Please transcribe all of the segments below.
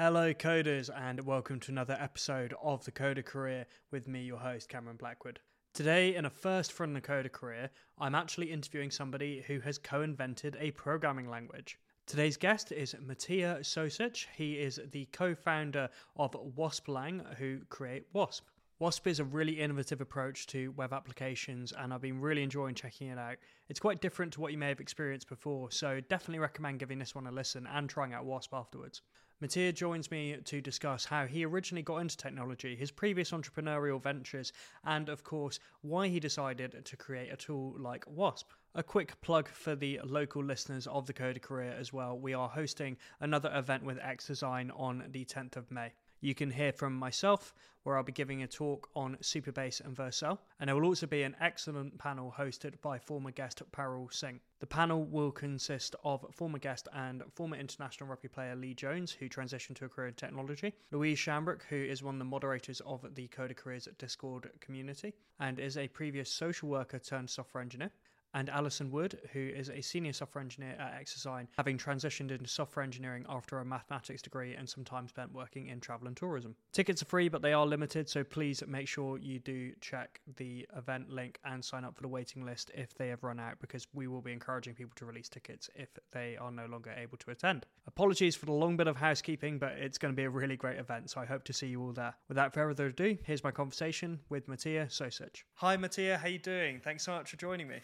Hello, coders, and welcome to another episode of The Coder Career with me, your host, Cameron Blackwood. Today, in a first from the Coder Career, I'm actually interviewing somebody who has co invented a programming language. Today's guest is Matija Sosic. He is the co founder of Wasplang, who create Wasp. Wasp is a really innovative approach to web applications, and I've been really enjoying checking it out. It's quite different to what you may have experienced before, so definitely recommend giving this one a listen and trying out Wasp afterwards. Matija joins me to discuss how he originally got into technology, his previous entrepreneurial ventures, and of course, why he decided to create a tool like Wasp. A quick plug for the local listeners of the Coder Career as well. We are hosting another event with X Design on the 10th of May. You can hear from myself, where I'll be giving a talk on Supabase and Vercel, and there will also be an excellent panel hosted by former guest Parul Singh. The panel will consist of former guest and former international rugby player Lee Jones, who transitioned to a career in technology, Louise Shambrook, who is one of the moderators of the Coder Careers Discord community and is a previous social worker turned software engineer, and Alison Wood, who is a senior software engineer at XDesign, having transitioned into software engineering after a mathematics degree and some time spent working in travel and tourism. Tickets are free, but they are limited, so please make sure you do check the event link and sign up for the waiting list if they have run out, because we will be encouraging people to release tickets if they are no longer able to attend. Apologies for the long bit of housekeeping, but it's going to be a really great event, so I hope to see you all there. Without further ado, here's my conversation with Matija Sosic. Hi, Matija, how are you doing? Thanks so much for joining me.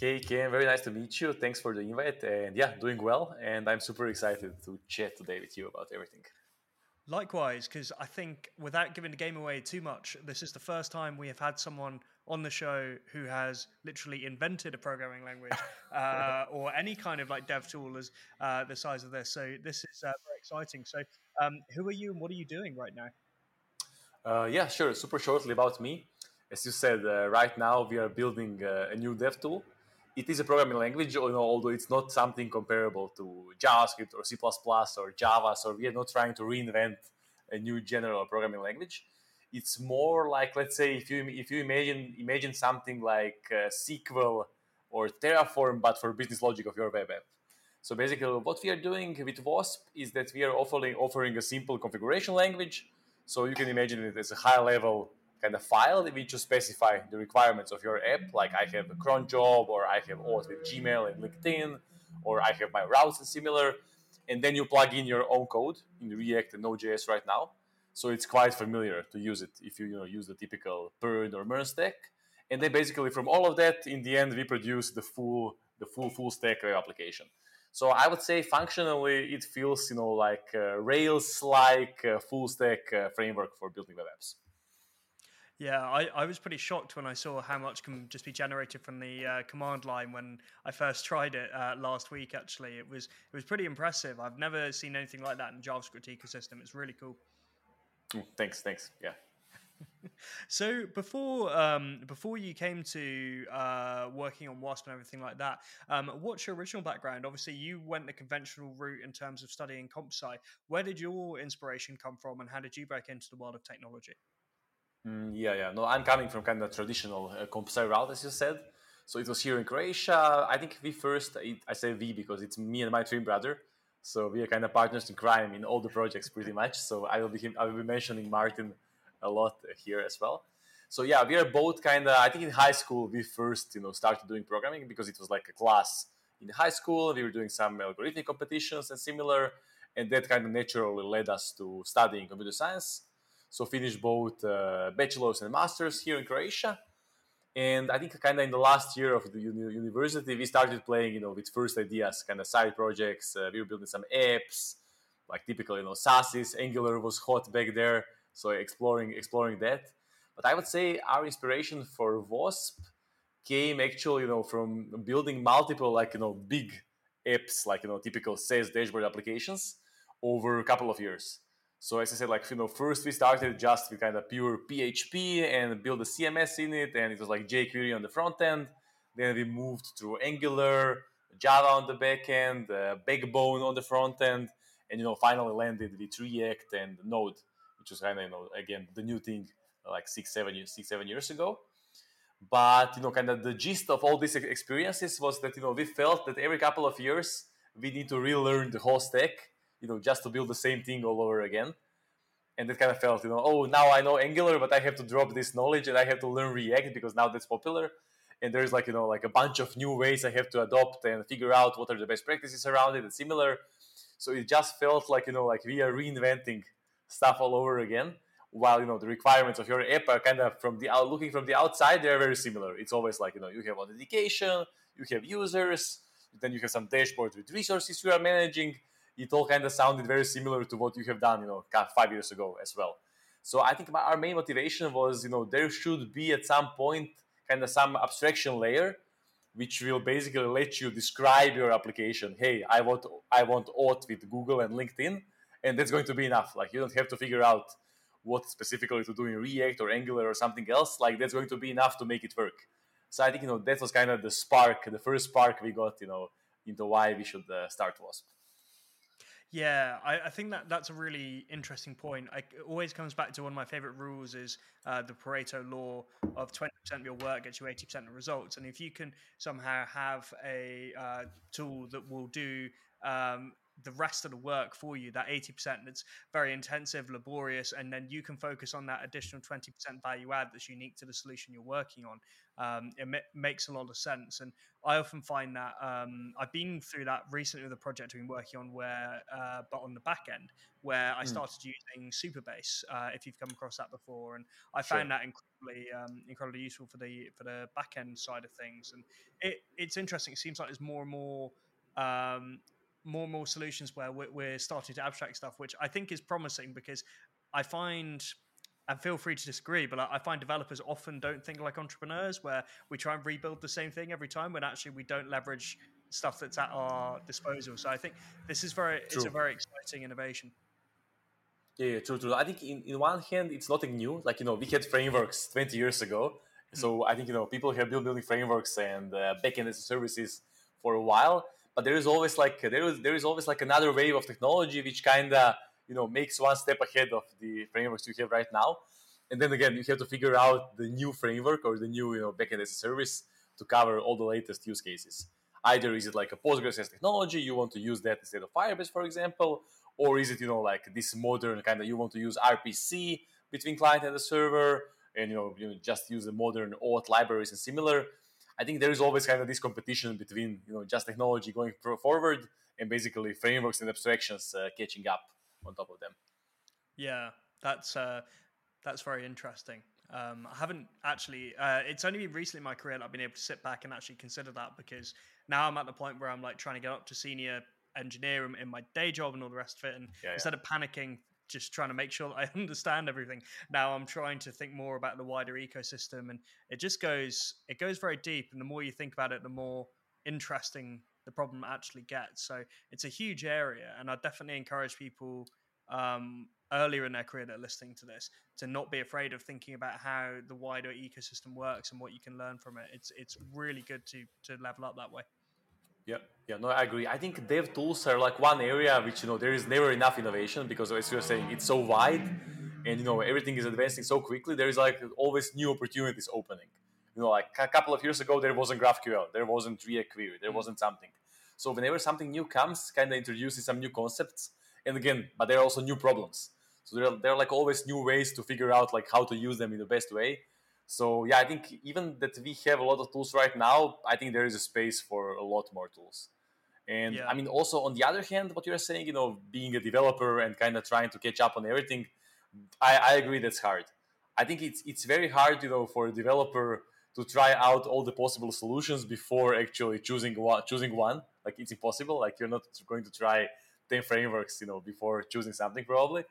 Hey Ken, very nice to meet you. Thanks for the invite. And yeah, doing well. And I'm super excited to chat today with you about everything. Likewise, because I think without giving the game away too much, this is the first time we have had someone on the show who has literally invented a programming language uh, or any kind of like dev tool as uh, the size of this. So this is uh, very exciting. So um, who are you and what are you doing right now? Uh, yeah, sure. Super shortly about me. As you said, uh, right now we are building uh, a new dev tool it is a programming language, you know, although it's not something comparable to JavaScript or C++ or Java. So we are not trying to reinvent a new general programming language. It's more like, let's say, if you if you imagine imagine something like uh, SQL or Terraform, but for business logic of your web app. So basically, what we are doing with Wasp is that we are offering offering a simple configuration language. So you can imagine it as a high level kind of file which you specify the requirements of your app. Like I have a cron job, or I have auth with Gmail and LinkedIn, or I have my routes and similar. And then you plug in your own code in React and Node.js right now. So it's quite familiar to use it if you, you know, use the typical PERN or MERN stack. And then basically from all of that, in the end, we produce the full the full full stack application. So I would say functionally, it feels you know like Rails-like uh, full stack uh, framework for building web apps. Yeah, I, I was pretty shocked when I saw how much can just be generated from the uh, command line when I first tried it uh, last week. Actually, it was it was pretty impressive. I've never seen anything like that in JavaScript ecosystem. It's really cool. Mm, thanks, thanks. Yeah. so before um, before you came to uh, working on Wasp and everything like that, um, what's your original background? Obviously, you went the conventional route in terms of studying comp sci. Where did your inspiration come from, and how did you break into the world of technology? Mm, yeah, yeah. No, I'm coming from kind of traditional uh, comp sci route, as you said. So it was here in Croatia. I think we first, I say we because it's me and my twin brother. So we are kind of partners in crime in all the projects pretty much. So I will be I will be mentioning Martin a lot here as well. So yeah, we are both kind of. I think in high school we first you know started doing programming because it was like a class in high school. We were doing some algorithmic competitions and similar, and that kind of naturally led us to studying computer science so finished both uh, bachelor's and masters here in Croatia. And I think kind of in the last year of the uni- university, we started playing, you know, with first ideas, kind of side projects. Uh, we were building some apps, like typical, you know, SaaSes. Angular was hot back there, so exploring exploring that. But I would say our inspiration for Wasp came actually, you know, from building multiple, like you know, big apps, like you know, typical sales dashboard applications over a couple of years. So as I said, like you know, first we started just with kind of pure PHP and build a CMS in it, and it was like jQuery on the front end. Then we moved to Angular, Java on the back end, uh, Backbone on the front end, and you know, finally landed with React and Node, which was kind of you know again the new thing like six, seven years, six, seven years ago. But you know, kind of the gist of all these experiences was that you know we felt that every couple of years we need to relearn the whole stack you know, just to build the same thing all over again. And it kind of felt, you know, oh, now I know Angular, but I have to drop this knowledge and I have to learn React because now that's popular. And there's like, you know, like a bunch of new ways I have to adopt and figure out what are the best practices around it and similar. So it just felt like, you know, like we are reinventing stuff all over again while you know the requirements of your app are kind of from the out looking from the outside they're very similar it's always like you know you have authentication you have users then you have some dashboards with resources you are managing it all kind of sounded very similar to what you have done you know five years ago as well so i think our main motivation was you know there should be at some point kind of some abstraction layer which will basically let you describe your application hey i want i want auth with google and linkedin and that's going to be enough like you don't have to figure out what specifically to do in React or Angular or something else, like that's going to be enough to make it work. So I think you know that was kind of the spark, the first spark we got, you know, into why we should uh, start Wasp. Yeah, I, I, think that that's a really interesting point. I, it always comes back to one of my favorite rules is uh, the Pareto law of 20% of your work gets you 80% of results. And if you can somehow have a uh, tool that will do um, the rest of the work for you that 80% that's very intensive laborious and then you can focus on that additional 20% value add that's unique to the solution you're working on um, it ma- makes a lot of sense and i often find that um, i've been through that recently with a project i've been working on where uh, but on the back end where i hmm. started mm. using supabase uh, if you've come across that before and i found sure. that incredibly um, incredibly useful for the for the back end side of things and it, it's interesting it seems like there's more and more um, more and more solutions where we're starting to abstract stuff, which I think is promising because I find, and feel free to disagree, but I find developers often don't think like entrepreneurs, where we try and rebuild the same thing every time when actually we don't leverage stuff that's at our disposal. So I think this is very, true. it's a very exciting innovation. Yeah, yeah, true, true. I think in, in one hand, it's nothing new. Like, you know, we had frameworks 20 years ago. So mm. I think, you know, people have been building frameworks and uh, backend as services for a while but there is always like there is there is always like another wave of technology which kind of you know makes one step ahead of the frameworks you have right now. And then again you have to figure out the new framework or the new you know backend as a service to cover all the latest use cases. Either is it like a postgres as technology you want to use that instead of firebase for example or is it you know like this modern kind of you want to use rpc between client and the server and you know, you just use the modern auth libraries and similar? I think there is always kind of this competition between you know just technology going forward and basically frameworks and abstractions uh, catching up on top of them. Yeah, that's uh, that's very interesting. Um, I haven't actually. Uh, it's only been recently in my career that I've been able to sit back and actually consider that because now I'm at the point where I'm like trying to get up to senior engineer in, in my day job and all the rest of it, and yeah, instead yeah. of panicking just trying to make sure that I understand everything. Now I'm trying to think more about the wider ecosystem, and it just goes it goes very deep. And the more you think about it, the more interesting the problem actually gets. So it's a huge area, and I definitely encourage people um, earlier in their career that are listening to this to not be afraid of thinking about how the wider ecosystem works and what you can learn from it. It's it's really good to to level up that way. Yeah, yeah, no, I agree. I think dev tools are like one area which you know there is never enough innovation because as you're saying, it's so wide, and you know everything is advancing so quickly. There is like always new opportunities opening. You know, like a couple of years ago, there wasn't GraphQL, there wasn't React Query, there mm. wasn't something. So whenever something new comes, kind of introduces some new concepts, and again, but there are also new problems. So there are, there are like always new ways to figure out like how to use them in the best way so yeah, I think even that we have a lot of tools right now, I think there is a space for a lot more tools. And yeah. I mean, also on the other hand, what you're saying, you know, being a developer and kind of trying to catch up on everything, I, I agree that's hard. I think it's it's very hard, you know, for a developer to try out all the possible solutions before actually choosing one. Choosing one, like it's impossible. Like you're not going to try ten frameworks, you know, before choosing something probably.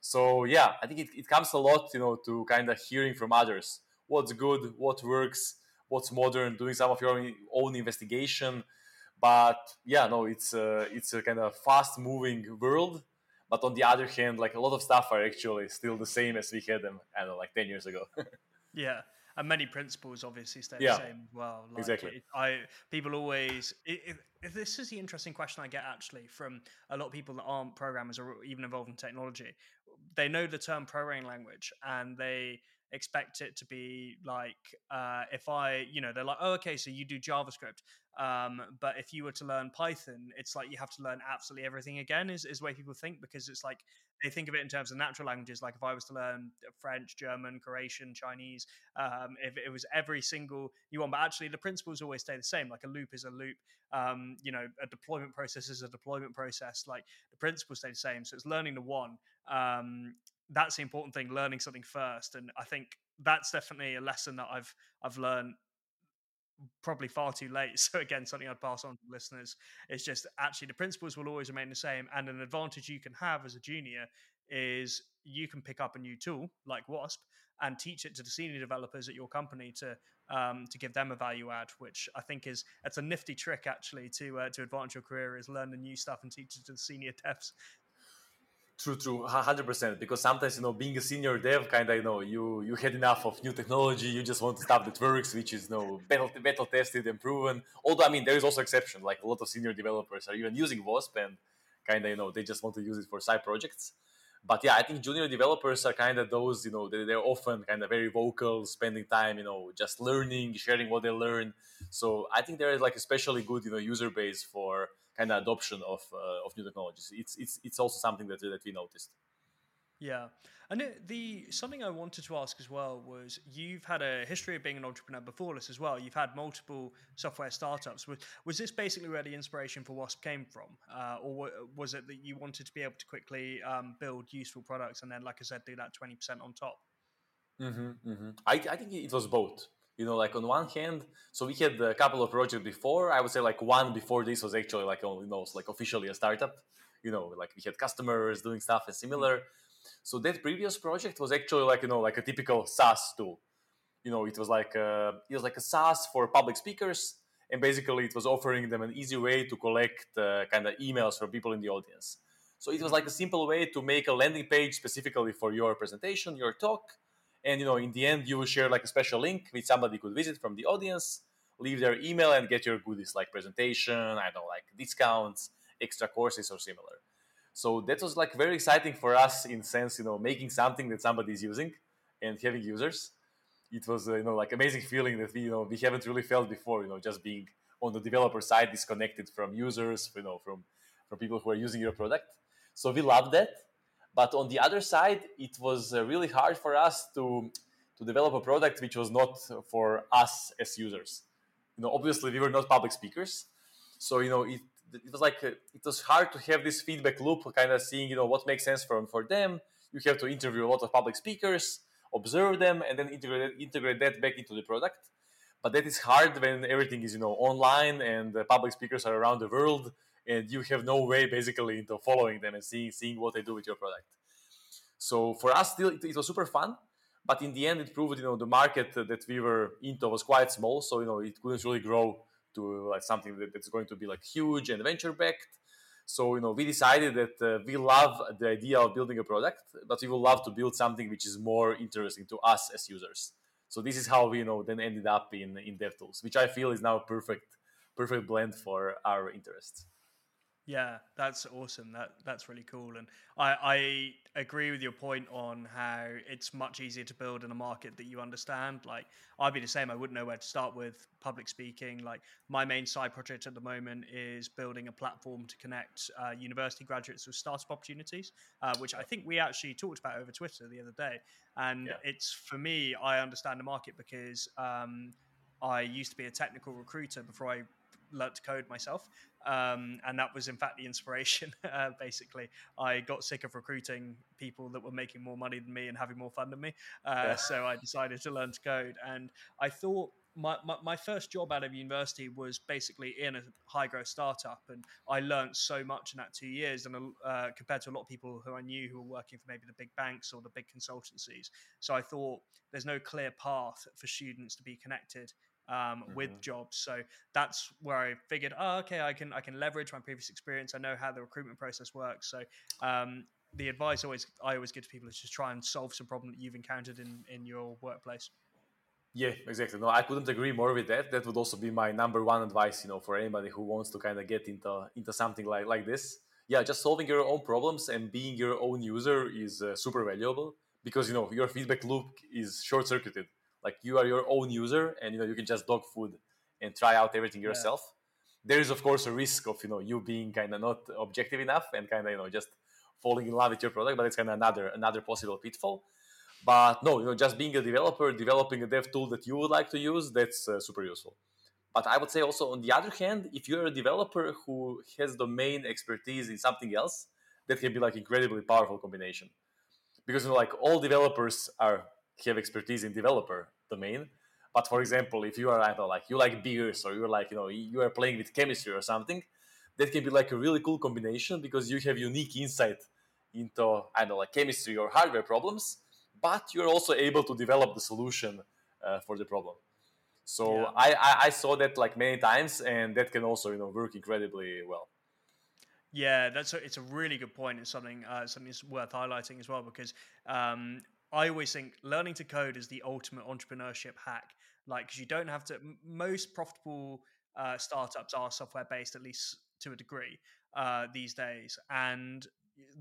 So yeah, I think it, it comes a lot, you know, to kind of hearing from others what's good, what works, what's modern, doing some of your own investigation. But yeah, no, it's a, it's a kind of fast moving world. But on the other hand, like a lot of stuff are actually still the same as we had them, I don't know, like 10 years ago. yeah. And many principles obviously stay yeah, the same as well. Like exactly. It, I people always it, it, this is the interesting question I get actually from a lot of people that aren't programmers or even involved in technology. They know the term programming language and they expect it to be like uh, if I, you know, they're like, oh, okay, so you do JavaScript. Um, but if you were to learn Python, it's like you have to learn absolutely everything again, is, is the way people think, because it's like they think of it in terms of natural languages. Like if I was to learn French, German, Croatian, Chinese, um, if it was every single you want, but actually the principles always stay the same. Like a loop is a loop. Um, you know, a deployment process is a deployment process. Like the principles stay the same. So it's learning the one. Um, that's the important thing learning something first and i think that's definitely a lesson that i've i've learned probably far too late. So again something i'd pass on to listeners is just actually the principles will always remain the same and an advantage you can have as a junior is you can pick up a new tool like wasp and teach it to the senior developers at your company to um, to give them a value add which i think is it's a nifty trick actually to uh, to advance your career is learn the new stuff and teach it to the senior devs True, true, hundred percent. Because sometimes you know, being a senior dev, kind of you know, you you had enough of new technology. You just want stuff that works, which is you know, battle, battle tested and proven. Although I mean, there is also exception. Like a lot of senior developers are even using Wasp, and kind of you know, they just want to use it for side projects. But yeah, I think junior developers are kind of those you know, they, they're often kind of very vocal, spending time you know, just learning, sharing what they learn. So I think there is like especially good you know user base for kind of adoption of uh, of new technologies. It's it's it's also something that that we noticed. Yeah, and it, the something I wanted to ask as well was you've had a history of being an entrepreneur before this as well. You've had multiple software startups. Was was this basically where the inspiration for Wasp came from, uh, or was it that you wanted to be able to quickly um, build useful products and then, like I said, do that twenty percent on top? Mm-hmm, mm-hmm. I, I think it was both you know like on one hand so we had a couple of projects before. I would say like one before this was actually like you know like officially a startup. You know like we had customers doing stuff and similar. So that previous project was actually like you know like a typical saas tool. You know it was like a, it was like a saas for public speakers and basically it was offering them an easy way to collect uh, kind of emails from people in the audience. So it was like a simple way to make a landing page specifically for your presentation your talk and you know in the end you will share like a special link which somebody could visit from the audience leave their email and get your goodies like presentation i don't like discounts extra courses or similar. So that was like very exciting for us in sense you know making something that somebody is using and having users. It was uh, you know like amazing feeling that we you know we haven't really felt before you know just being on the developer side disconnected from users you know from from people who are using your product. So we love that but on the other side, it was uh, really hard for us to to develop a product which was not for us as users. You know, obviously we were not public speakers, so you know it it was like uh, it was hard to have this feedback loop, kind of seeing you know what makes sense for for them. You have to interview a lot of public speakers, observe them, and then integrate integrate that back into the product. But that is hard when everything is you know online and the public speakers are around the world and you have no way basically into following them and seeing seeing what they do with your product. So for us, still it, it was super fun, but in the end, it proved you know the market that we were into was quite small, so you know it couldn't really grow to like something that, that's going to be like huge and venture backed. So you know we decided that uh, we love the idea of building a product, but we would love to build something which is more interesting to us as users. So this is how we you know then ended up in in DevTools, which I feel is now a perfect perfect blend for our interests. Yeah, that's awesome. That that's really cool, and I I agree with your point on how it's much easier to build in a market that you understand. Like I'd be the same. I wouldn't know where to start with public speaking. Like my main side project at the moment is building a platform to connect uh, university graduates with startup opportunities, uh, which I think we actually talked about over Twitter the other day. And yeah. it's for me, I understand the market because um, I used to be a technical recruiter before I learnt to code myself. Um, and that was, in fact, the inspiration. Uh, basically, I got sick of recruiting people that were making more money than me and having more fun than me. Uh, yeah. So I decided to learn to code. And I thought my, my, my, first job out of university was basically in a high growth startup and i learned so much in that two years and uh, compared to a lot of people who i knew who were working for maybe the big banks or the big consultancies so i thought there's no clear path for students to be connected um, mm-hmm. with jobs. So that's where I figured, oh, okay, I can I can leverage my previous experience. I know how the recruitment process works. So um, the advice always I always give to people is just try and solve some problem that you've encountered in in your workplace. Yeah, exactly. No, I couldn't agree more with that. That would also be my number one advice, you know, for anybody who wants to kind of get into into something like like this. Yeah, just solving your own problems and being your own user is uh, super valuable because you know your feedback loop is short circuited. Like you are your own user, and you know you can just dog food and try out everything yeah. yourself. There is of course a risk of you know you being kind of not objective enough and kind of you know just falling in love with your product, but it's kind of another another possible pitfall but no, you know, just being a developer, developing a dev tool that you would like to use, that's uh, super useful. But I would say also, on the other hand, if you're a developer who has domain expertise in something else, that can be like incredibly powerful combination. Because you know, like all developers are have expertise in developer domain. But for example, if you are I don't know, like you like beers or you're like you know you are playing with chemistry or something, that can be like a really cool combination because you have unique insight into I don't know like chemistry or hardware problems but you're also able to develop the solution uh, for the problem. So yeah. I, I, I saw that like many times, and that can also you know work incredibly well. Yeah, that's a, it's a really good point. It's something uh, something that's worth highlighting as well because um, I always think learning to code is the ultimate entrepreneurship hack. Like, because you don't have to. Most profitable uh, startups are software based, at least to a degree, uh, these days, and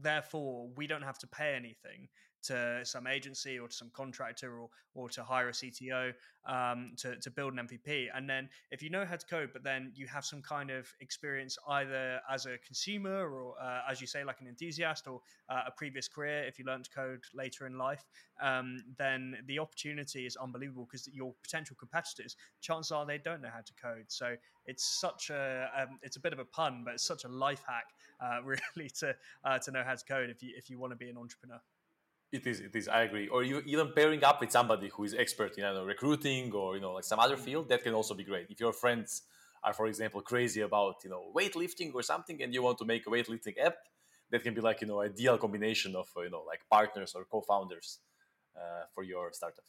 therefore we don't have to pay anything to some agency or to some contractor or, or to hire a CTO um, to, to build an MVP. And then if you know how to code, but then you have some kind of experience either as a consumer or, uh, as you say, like an enthusiast or uh, a previous career, if you learned to code later in life, um, then the opportunity is unbelievable because your potential competitors, chances are they don't know how to code. So it's such a, um, it's a bit of a pun, but it's such a life hack, uh, really, to, uh, to know how to code if you, if you want to be an entrepreneur. It is. It is. I agree. Or you even pairing up with somebody who is expert in I know, recruiting or you know like some other mm. field that can also be great. If your friends are, for example, crazy about you know weightlifting or something, and you want to make a weightlifting app, that can be like you know ideal combination of you know like partners or co-founders uh, for your startup.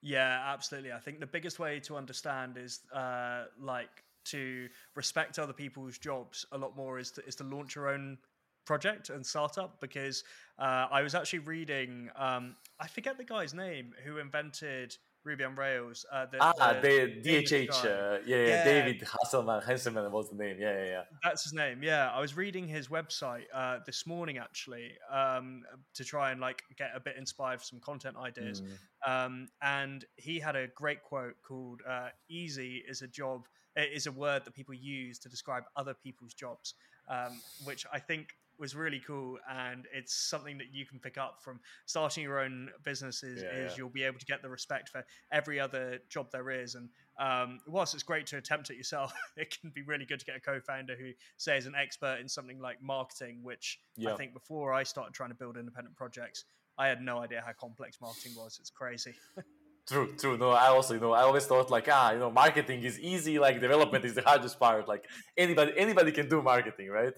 Yeah, absolutely. I think the biggest way to understand is uh, like to respect other people's jobs a lot more is to, is to launch your own project and startup because uh, I was actually reading, um, I forget the guy's name who invented Ruby on Rails. Uh, the, ah, the, the DHH. Uh, yeah, yeah, David Hasselman. Hasselman was the name. Yeah, yeah, yeah. That's his name. Yeah, I was reading his website uh, this morning actually um, to try and like get a bit inspired for some content ideas. Mm. Um, and he had a great quote called uh, "Easy is a job." Is a word that people use to describe other people's jobs, um, which I think was really cool and it's something that you can pick up from starting your own businesses yeah, is yeah. you'll be able to get the respect for every other job there is and um, whilst it's great to attempt it yourself it can be really good to get a co-founder who say is an expert in something like marketing which yeah. i think before i started trying to build independent projects i had no idea how complex marketing was it's crazy True, true. No, I also, you know, I always thought like, ah, you know, marketing is easy, like development is the hardest part. Like anybody, anybody can do marketing, right?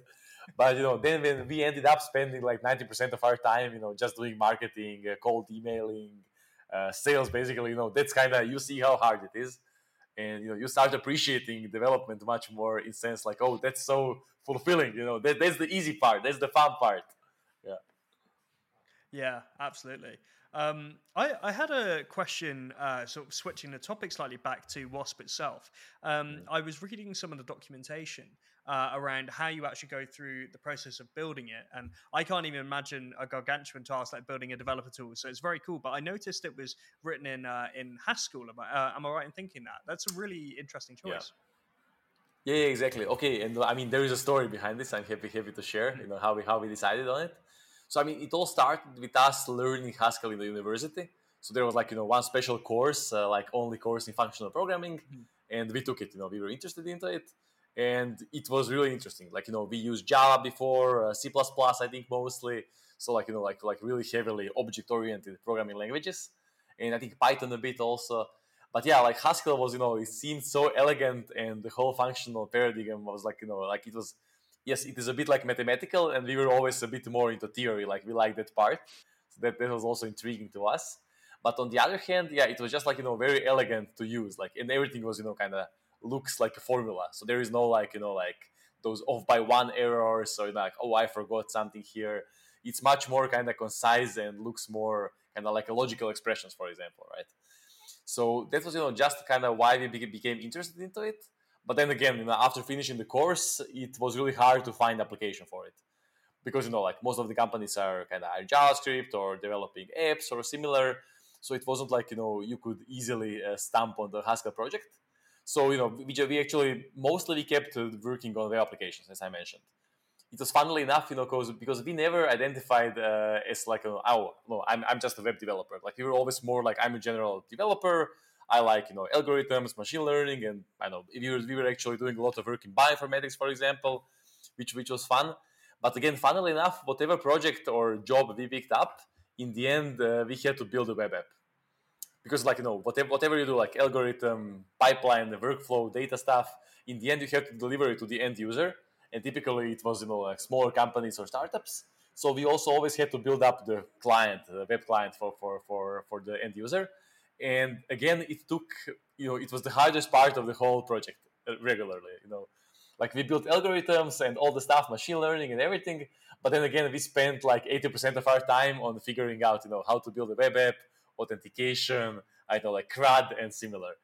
But you know then when we ended up spending like 90% of our time you know just doing marketing uh, cold emailing uh, sales basically you know that's kind of you see how hard it is and you know you start appreciating development much more in sense like oh that's so fulfilling you know that, that's the easy part that's the fun part yeah yeah absolutely um, I, I, had a question, uh, sort of switching the topic slightly back to WASP itself. Um, mm. I was reading some of the documentation, uh, around how you actually go through the process of building it. And I can't even imagine a gargantuan task like building a developer tool. So it's very cool. But I noticed it was written in uh, in Haskell. Am I, uh, am I right in thinking that? That's a really interesting choice. Yeah. yeah. exactly. Okay, and I mean there is a story behind this. I'm happy happy to share. You know how we how we decided on it. So I mean it all started with us learning Haskell in the university. So there was like you know one special course, uh, like only course in functional programming, mm. and we took it. You know we were interested into it, and it was really interesting. Like you know, we used Java before, uh, C++, I think mostly. So like you know, like like really heavily object-oriented programming languages, and I think Python a bit also. But yeah, like Haskell was, you know, it seemed so elegant, and the whole functional paradigm was like, you know, like it was. Yes, it is a bit like mathematical, and we were always a bit more into theory. Like we liked that part, so that that was also intriguing to us. But on the other hand, yeah, it was just like you know very elegant to use. Like and everything was you know kind of looks like a formula. So there is no like you know like those off by one errors or like oh I forgot something here. It's much more kind of concise and looks more kind of like a logical expressions, for example, right? So that was you know just kind of why we became interested into it. But then again, you know, after finishing the course, it was really hard to find application for it because you know like most of the companies are kind of JavaScript or developing apps or similar. So it wasn't like you know you could easily uh, stamp on the Haskell project. So you know we, we actually mostly we kept uh, working on web applications as I mentioned. It was funnily enough, you know, because because we never identified uh, as like oh no, I'm I'm just a web developer. Like we were always more like I'm a general developer. I like you know algorithms, machine learning, and I know we were, we were actually doing a lot of work in bioinformatics, for example, which which was fun. But again, funnily enough, whatever project or job we picked up, in the end, uh, we had to build a web app. Because, like, you know, whatever, whatever you do, like algorithm, pipeline, the workflow, data stuff, in the end, you have to deliver it to the end user. And typically, it was, you know, like smaller companies or startups. So we also always had to build up the client, the web client for, for, for, for the end user. And again, it took, you know, it was the hardest part of the whole project uh, regularly, you know like we built algorithms and all the stuff machine learning and everything but then again we spent like 80% of our time on figuring out you know how to build a web app authentication i know like crud and similar.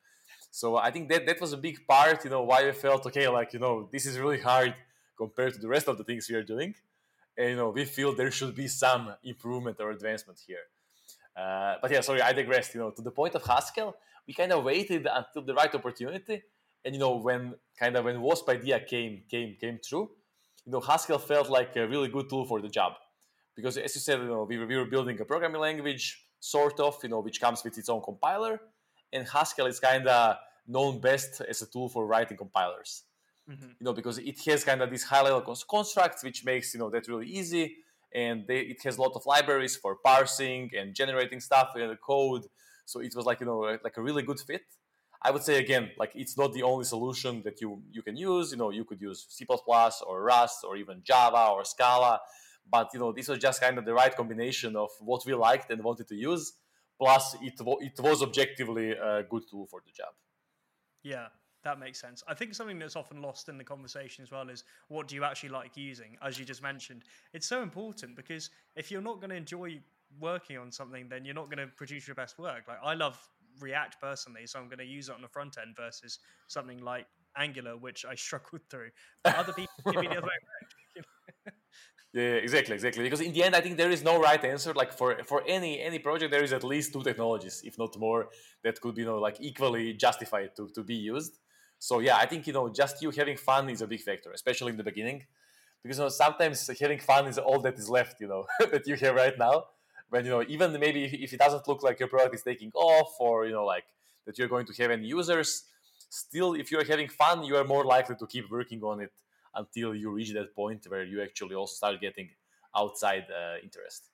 So i think that that was a big part you know why we felt okay like you know this is really hard compared to the rest of the things we are doing. And you know we feel there should be some improvement or advancement here. Uh, but yeah sorry i digressed you know to the point of haskell we kind of waited until the right opportunity. And you know when kind of when wasp idea came came came true you know haskell felt like a really good tool for the job. Because as you said you know we were, we were building a programming language sort of you know which comes with its own compiler. And haskell is kind of known best as a tool for writing compilers. Mm-hmm. you know because it has kind of these high level constructs which makes you know that really easy. And they, it has a lot of libraries for parsing and generating stuff in the code. So it was like you know like a really good fit. I would say again, like it's not the only solution that you you can use. You know, you could use C++ or Rust or even Java or Scala, but you know, this was just kind of the right combination of what we liked and wanted to use. Plus, it it was objectively a good tool for the job. Yeah, that makes sense. I think something that's often lost in the conversation as well is what do you actually like using? As you just mentioned, it's so important because if you're not going to enjoy working on something, then you're not going to produce your best work. Like I love React personally, so I'm going to use it on the front end versus something like Angular, which I struggled through. But other people give me the other way around. Yeah, exactly, exactly. Because in the end, I think there is no right answer. Like for for any any project, there is at least two technologies, if not more, that could be you know like equally justified to to be used. So yeah, I think you know just you having fun is a big factor, especially in the beginning, because you know sometimes having fun is all that is left. You know that you have right now when you know even maybe if, if it doesn't look like your product is taking off or you know like that you're going to have any users still if you're having fun you are more likely to keep working on it until you reach that point where you actually also start getting outside uh, interest.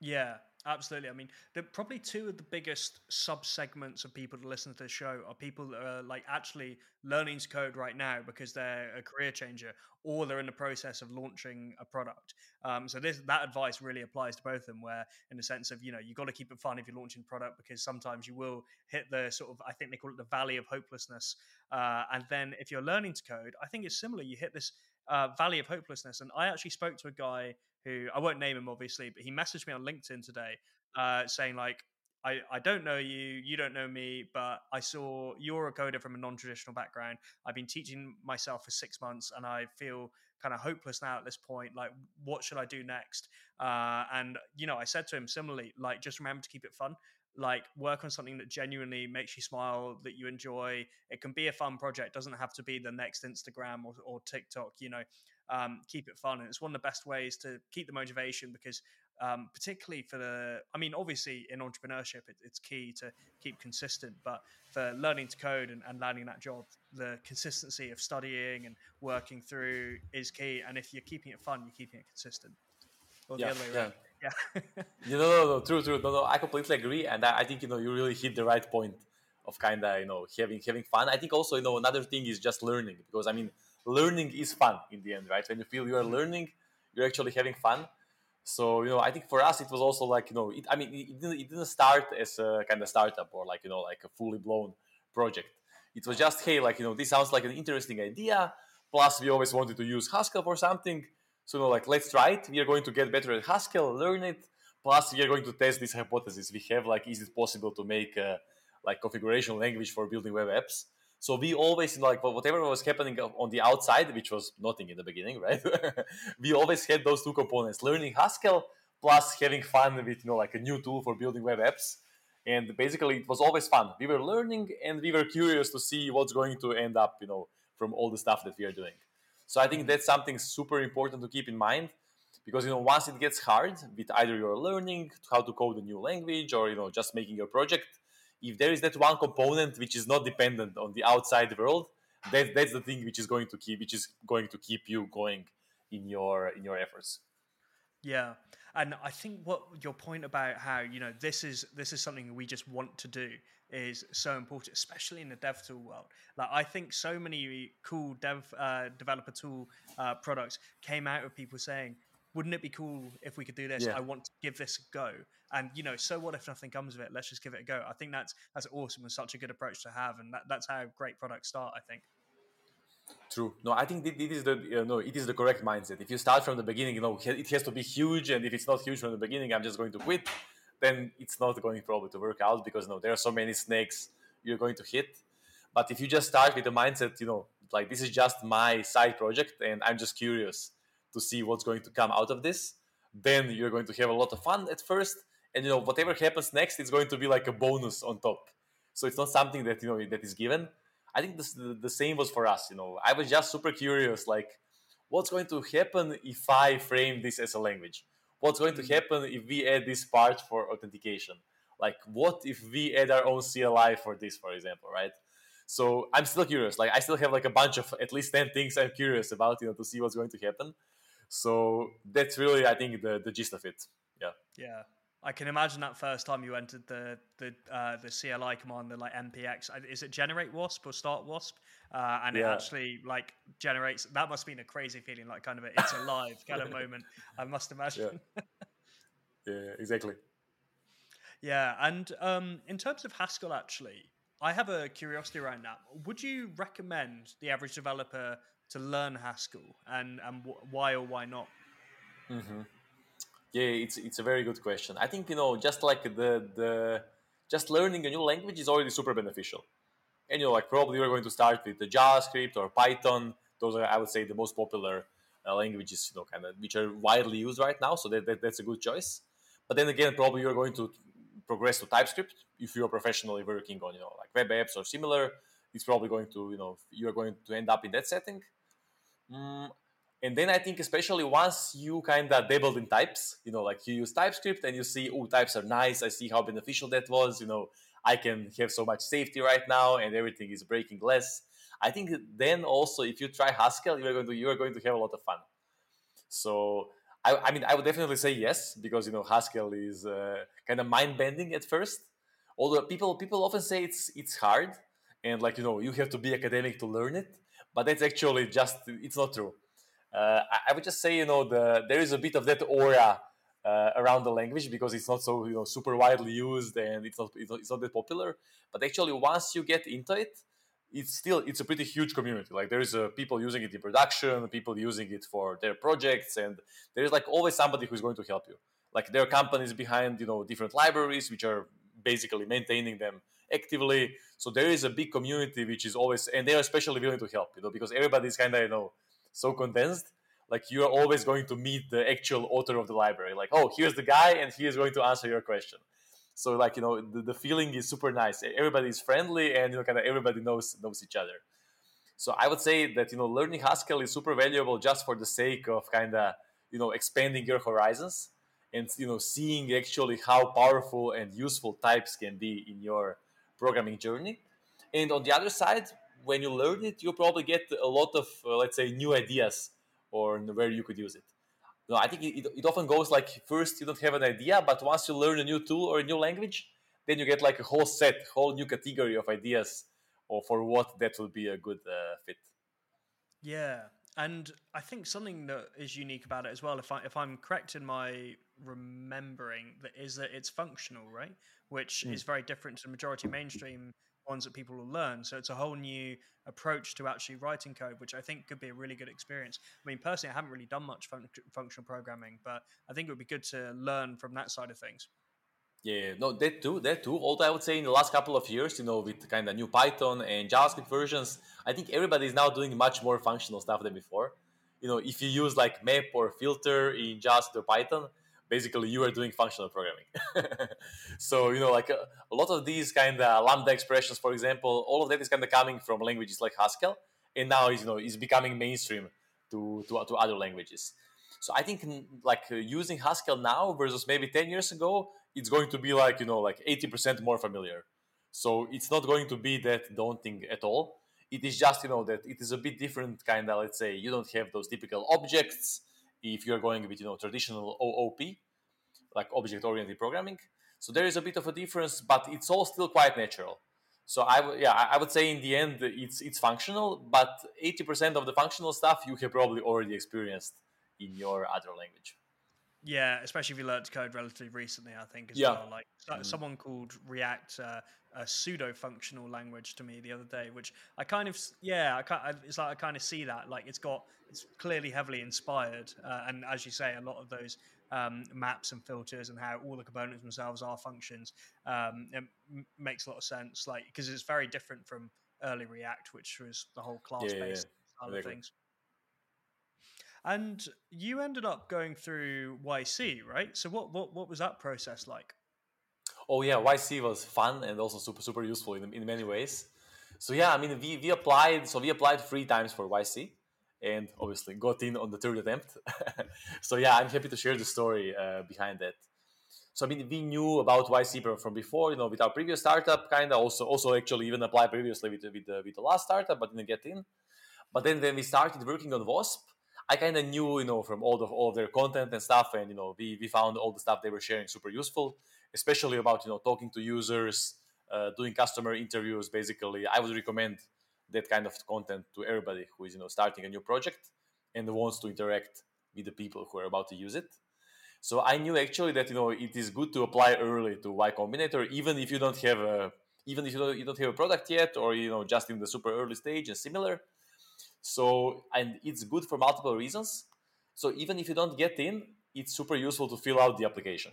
Yeah Absolutely. I mean, the, probably two of the biggest sub segments of people to listen to the show are people that are like actually learning to code right now because they're a career changer or they're in the process of launching a product. Um, so this that advice really applies to both of them. Where in the sense of you know you got to keep it fun if you're launching product because sometimes you will hit the sort of I think they call it the valley of hopelessness. Uh, and then if you're learning to code, I think it's similar. You hit this uh, valley of hopelessness. And I actually spoke to a guy who I won't name him obviously, but he messaged me on LinkedIn today uh, saying like, I, I don't know you, you don't know me, but I saw you're a coder from a non-traditional background. I've been teaching myself for six months, and I feel kind of hopeless now at this point. Like, what should I do next? Uh, and you know, I said to him similarly, like, just remember to keep it fun like work on something that genuinely makes you smile that you enjoy it can be a fun project doesn't have to be the next instagram or, or tiktok you know um, keep it fun and it's one of the best ways to keep the motivation because um, particularly for the i mean obviously in entrepreneurship it, it's key to keep consistent but for learning to code and, and landing that job the consistency of studying and working through is key and if you're keeping it fun you're keeping it consistent or yeah, the other way around yeah yeah. you know, no, no, true, true. No, no, I completely agree, and I, I think you know you really hit the right point of kind of you know having having fun. I think also you know another thing is just learning because I mean learning is fun in the end, right? When you feel you are mm-hmm. learning, you're actually having fun. So you know, I think for us it was also like you know, it, I mean, it didn't, it didn't start as a kind of startup or like you know like a fully blown project. It was just hey, like you know, this sounds like an interesting idea. Plus, we always wanted to use Haskell for something. So, you know, like, let's try it. We are going to get better at Haskell, learn it. Plus, we are going to test this hypothesis we have. Like, is it possible to make a, like configuration language for building web apps. So we always like whatever was happening on the outside, which was nothing in the beginning, right? we always had those two components: learning Haskell plus having fun with you know like a new tool for building web apps. And basically, it was always fun. We were learning and we were curious to see what's going to end up, you know, from all the stuff that we are doing. So I think that's something super important to keep in mind because you know once it gets hard with either you're learning how to code a new language or you know just making your project if there is that one component which is not dependent on the outside world that, that's the thing which is going to keep which is going to keep you going in your in your efforts. Yeah. And i think what your point about how you know this is this is something we just want to do is so important especially in the dev tool world. Like i think so many cool dev uh, developer tool uh, products came out of people saying wouldn't it be cool if we could do this? Yeah. I want to give this a go. And you know, so what if nothing comes of it? Let's just give it a go. I think that's that's awesome and such a good approach to have, and that, that's how great products start. I think. True. No, I think it is the you know it is the correct mindset. If you start from the beginning, you know it has to be huge, and if it's not huge from the beginning, I'm just going to quit. Then it's not going probably to work out because you know there are so many snakes you're going to hit. But if you just start with the mindset, you know, like this is just my side project, and I'm just curious to see what's going to come out of this then you're going to have a lot of fun at first. And you know whatever happens next it's going to be like a bonus on top. So it's not something that you know that is given. I think this, the, the same was for us you know. I was just super curious like what's going to happen if i frame this as a language? What's going to mm. happen if we add this part for authentication? Like what if we add our own cli for this for example right? So i'm still curious. Like i still have like a bunch of at least 10 things i'm curious about you know to see what's going to happen so that's really, I think, the, the gist of it. Yeah. Yeah. I can imagine that first time you entered the the uh, the CLI command, the like npx. Is it generate wasp or start wasp? Uh, and yeah. it actually like generates. That must have been a crazy feeling, like kind of a it's alive kind of moment. I must imagine. Yeah, yeah exactly. Yeah, and um, in terms of Haskell, actually, I have a curiosity around that. Would you recommend the average developer to learn Haskell, and and why or why not? Mm-hmm. Yeah, it's it's a very good question. I think you know just like the the just learning a new language is already super beneficial, and you know like probably you're going to start with the JavaScript or Python. Those are I would say the most popular uh, languages, you know, kind of which are widely used right now. So that, that that's a good choice. But then again, probably you're going to progress to TypeScript if you're professionally working on you know like web apps or similar. It's probably going to you know you're going to end up in that setting. Mm, and then I think especially once you kind of dabbled in types, you know, like you use TypeScript and you see, oh, types are nice. I see how beneficial that was. You know, I can have so much safety right now, and everything is breaking less. I think then also if you try Haskell, you're going to you're going to have a lot of fun. So I, I mean, I would definitely say yes because you know Haskell is uh, kind of mind bending at first. Although people people often say it's it's hard and like you know you have to be academic to learn it but that's actually just it's not true. Uh, I, would just say you know the there is a bit of that aura uh, around the language because it's not so you know super widely used and it's not, it's not, it's not that popular. But actually, once you get into it, it's still it's a pretty huge community. Like there is uh, people using it in production, people using it for their projects, and there is like always somebody who's going to help you. Like there are companies behind you know different libraries which are basically maintaining them actively. So there is a big community which is always, and they are especially willing to help, you know, because everybody is kind of, you know, so condensed. Like you are always going to meet the actual author of the library. Like, oh, here's the guy, and he is going to answer your question. So like you know, the, the feeling is super nice. Everybody is friendly, and you know, kind of everybody knows knows each other. So I would say that you know, learning Haskell is super valuable just for the sake of kind of you know expanding your horizons and you know seeing actually how powerful and useful types can be in your programming journey. And on the other side, when you learn it, you probably get a lot of, uh, let's say, new ideas or where you could use it. No, I think it, it often goes like first you don't have an idea, but once you learn a new tool or a new language, then you get like a whole set, whole new category of ideas or for what that will be a good uh, fit. Yeah, and I think something that is unique about it as well, if I if I'm correct in my remembering, that is that it's functional, right? which mm. is very different to the majority mainstream ones that people will learn. So it's a whole new approach to actually writing code, which I think could be a really good experience. I mean, personally, I haven't really done much fun- functional programming, but I think it would be good to learn from that side of things. Yeah, no, that too, that too. Although I would say in the last couple of years, you know, with kind of new Python and JavaScript versions, I think everybody is now doing much more functional stuff than before. You know, if you use like map or filter in JavaScript or Python, basically you are doing functional programming. so you know, like a, a lot of these kind of lambda expressions, for example, all of that is kind of coming from languages like Haskell, and now is you know is becoming mainstream to to, to other languages. So I think like uh, using Haskell now versus maybe 10 years ago, it's going to be like, you know, like 80% more familiar. So it's not going to be that daunting at all. It is just, you know, that it is a bit different kind of, let's say, you don't have those typical objects if you're going with, you know, traditional OOP, like object-oriented programming. So there is a bit of a difference, but it's all still quite natural. So I yeah, I would say in the end it's it's functional, but 80% of the functional stuff you have probably already experienced in your other language. Yeah, especially if you learned to code relatively recently, I think as yeah. well. Like mm. someone called React uh, a pseudo functional language to me the other day, which I kind of yeah, I kind it's like I kind of see that like it's got it's clearly heavily inspired, uh, and as you say, a lot of those um, maps and filters and how all the components themselves are functions um, it m- makes a lot of sense. Like because it's very different from early React, which was the whole class based yeah, yeah. side of things. And you ended up going through YC, right? So what what what was that process like? Oh yeah, YC was fun and also super super useful in, in many ways. So yeah, I mean we, we applied so we applied three times for YC and obviously got in on the third attempt. so yeah, I'm happy to share the story uh, behind that. So I mean, we knew about YC from before, you know, with our previous startup, kind of also also actually even applied previously with with the, with the last startup, but didn't get in. But then when we started working on Wasp, I kind of knew, you know, from all of all of their content and stuff, and you know, we we found all the stuff they were sharing super useful, especially about you know talking to users, uh, doing customer interviews. Basically, I would recommend that kind of content to everybody who is you know starting a new project and wants to interact with the people who are about to use it. So I knew actually that you know it is good to apply early to Y Combinator, even if you don't have a even if you don't, you don't have a product yet, or you know just in the super early stage and similar so, and it's good for multiple reasons. So even if you don't get in, it's super useful to fill out the application.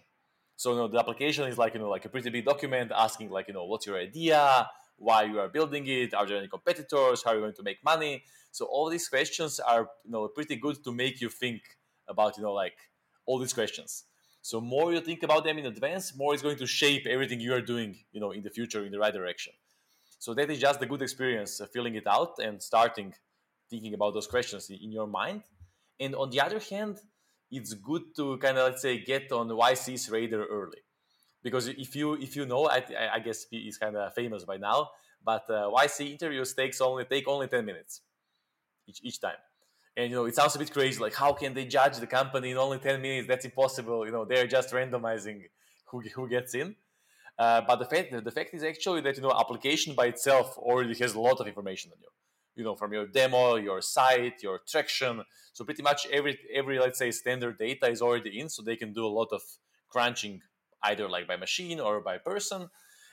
So, you know, the application is like, you know, like a pretty big document asking like, you know, what's your idea? Why you are building it? Are there any competitors? How are you going to make money? So all these questions are, you know, pretty good to make you think about, you know, like all these questions. So more you think about them in advance, more it's going to shape everything you are doing, you know, in the future in the right direction. So that is just a good experience, uh, filling it out and starting thinking about those questions in your mind. And on the other hand, it's good to kind of let's say get on YC's radar early, because if you if you know, I, I guess he's kind of famous by now, but uh, YC interviews takes only take only ten minutes each each time. And you know, it sounds a bit crazy. Like, how can they judge the company in only ten minutes? That's impossible. You know, they're just randomizing who who gets in. Uh, but the fact the fact is actually that you know, application by itself already has a lot of information on you you know from your demo your site your traction. So pretty much every every let's say standard data is already in so they can do a lot of crunching either like by machine or by person.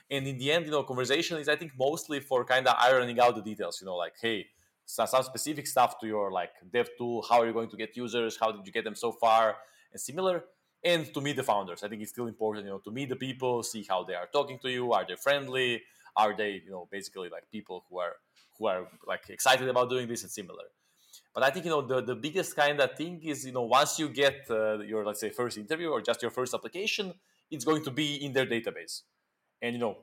And in the end you know conversation is i think mostly for kind of ironing out the details you know like hey some specific stuff to your like dev tool how are you going to get users how did you get them so far and similar. And to meet the founders i think it's still important you know to meet the people see how they are talking to you are they friendly are they you know basically like people who are who are like excited about doing this and similar. But I think you know the, the biggest kind of thing is you know once you get uh, your let's say first interview or just your first application, it's going to be in their database, and you know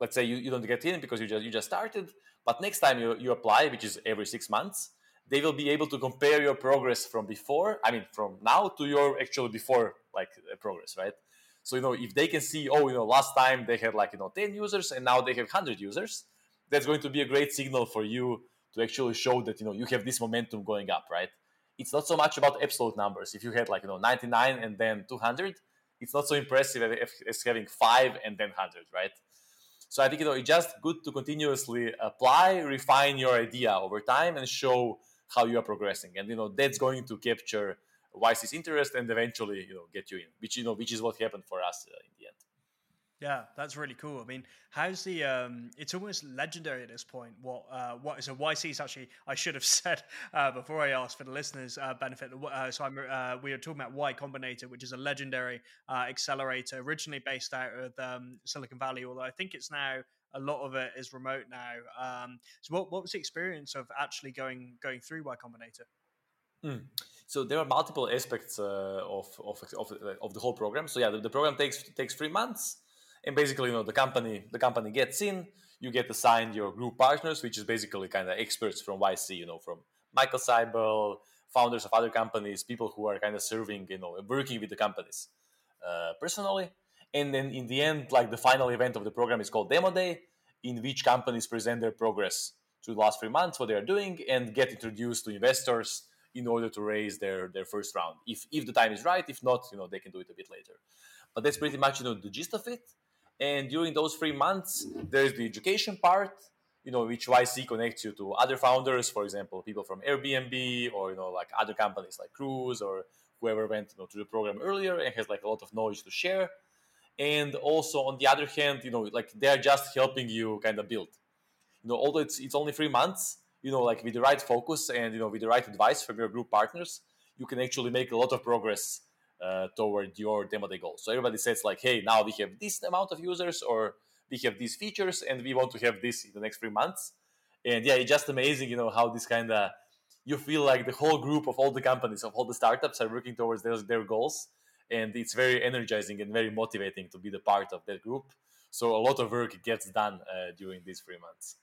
let's say you, you don't get in because you just you just started, but next time you, you apply, which is every six months, they will be able to compare your progress from before, I mean from now to your actual before like uh, progress, right? So you know if they can see, oh, you know, last time they had like you know 10 users and now they have 100 users, that's going to be a great signal for you to actually show that you know you have this momentum going up, right? It's not so much about absolute numbers. If you had like you know 99 and then 200, it's not so impressive as having five and then 100, right? So I think you know it's just good to continuously apply, refine your idea over time, and show how you are progressing. And you know that's going to capture YC's interest and eventually you know get you in, which you know which is what happened for us uh, in. Yeah, that's really cool. I mean, how's the? Um, it's almost legendary at this point. What? Uh, what? So YC is actually. I should have said uh, before I asked for the listeners' uh, benefit. Uh, so I'm. Uh, we are talking about Y Combinator, which is a legendary uh, accelerator originally based out of um, Silicon Valley. Although I think it's now a lot of it is remote now. Um, so what? What was the experience of actually going going through Y Combinator? Mm. So there are multiple aspects of, of, of, of the whole program. So yeah, the, the program takes takes three months and basically you know the company the company gets in you get assigned your group partners which is basically kind of experts from yc you know from michael seibel founders of other companies people who are kind of serving you know working with the companies uh, personally. And then in the end like the final event of the program is called demo day in which companies present their progress to the last three months what they are doing and get introduced to investors in order to raise their their first round. If if the time is right if not you know they can do it a bit later. But that's pretty much you know the gist of it and during those three months, there's the education part, you know, which YC connects you to other founders, for example, people from Airbnb or, you know, like other companies like Cruise or whoever went you know, to the program earlier and has like a lot of knowledge to share. And also on the other hand, you know, like they're just helping you kind of build. You know, although it's it's only three months, you know, like with the right focus and you know with the right advice from your group partners, you can actually make a lot of progress uh, toward your demo day goal. So everybody says like, hey, now we have this amount of users or we have these features and we want to have this in the next three months. And yeah, it's just amazing, you know, how this kind of you feel like the whole group of all the companies of all the startups are working towards their, their goals and it's very energizing and very motivating to be the part of that group so a lot of work gets done uh, during these three months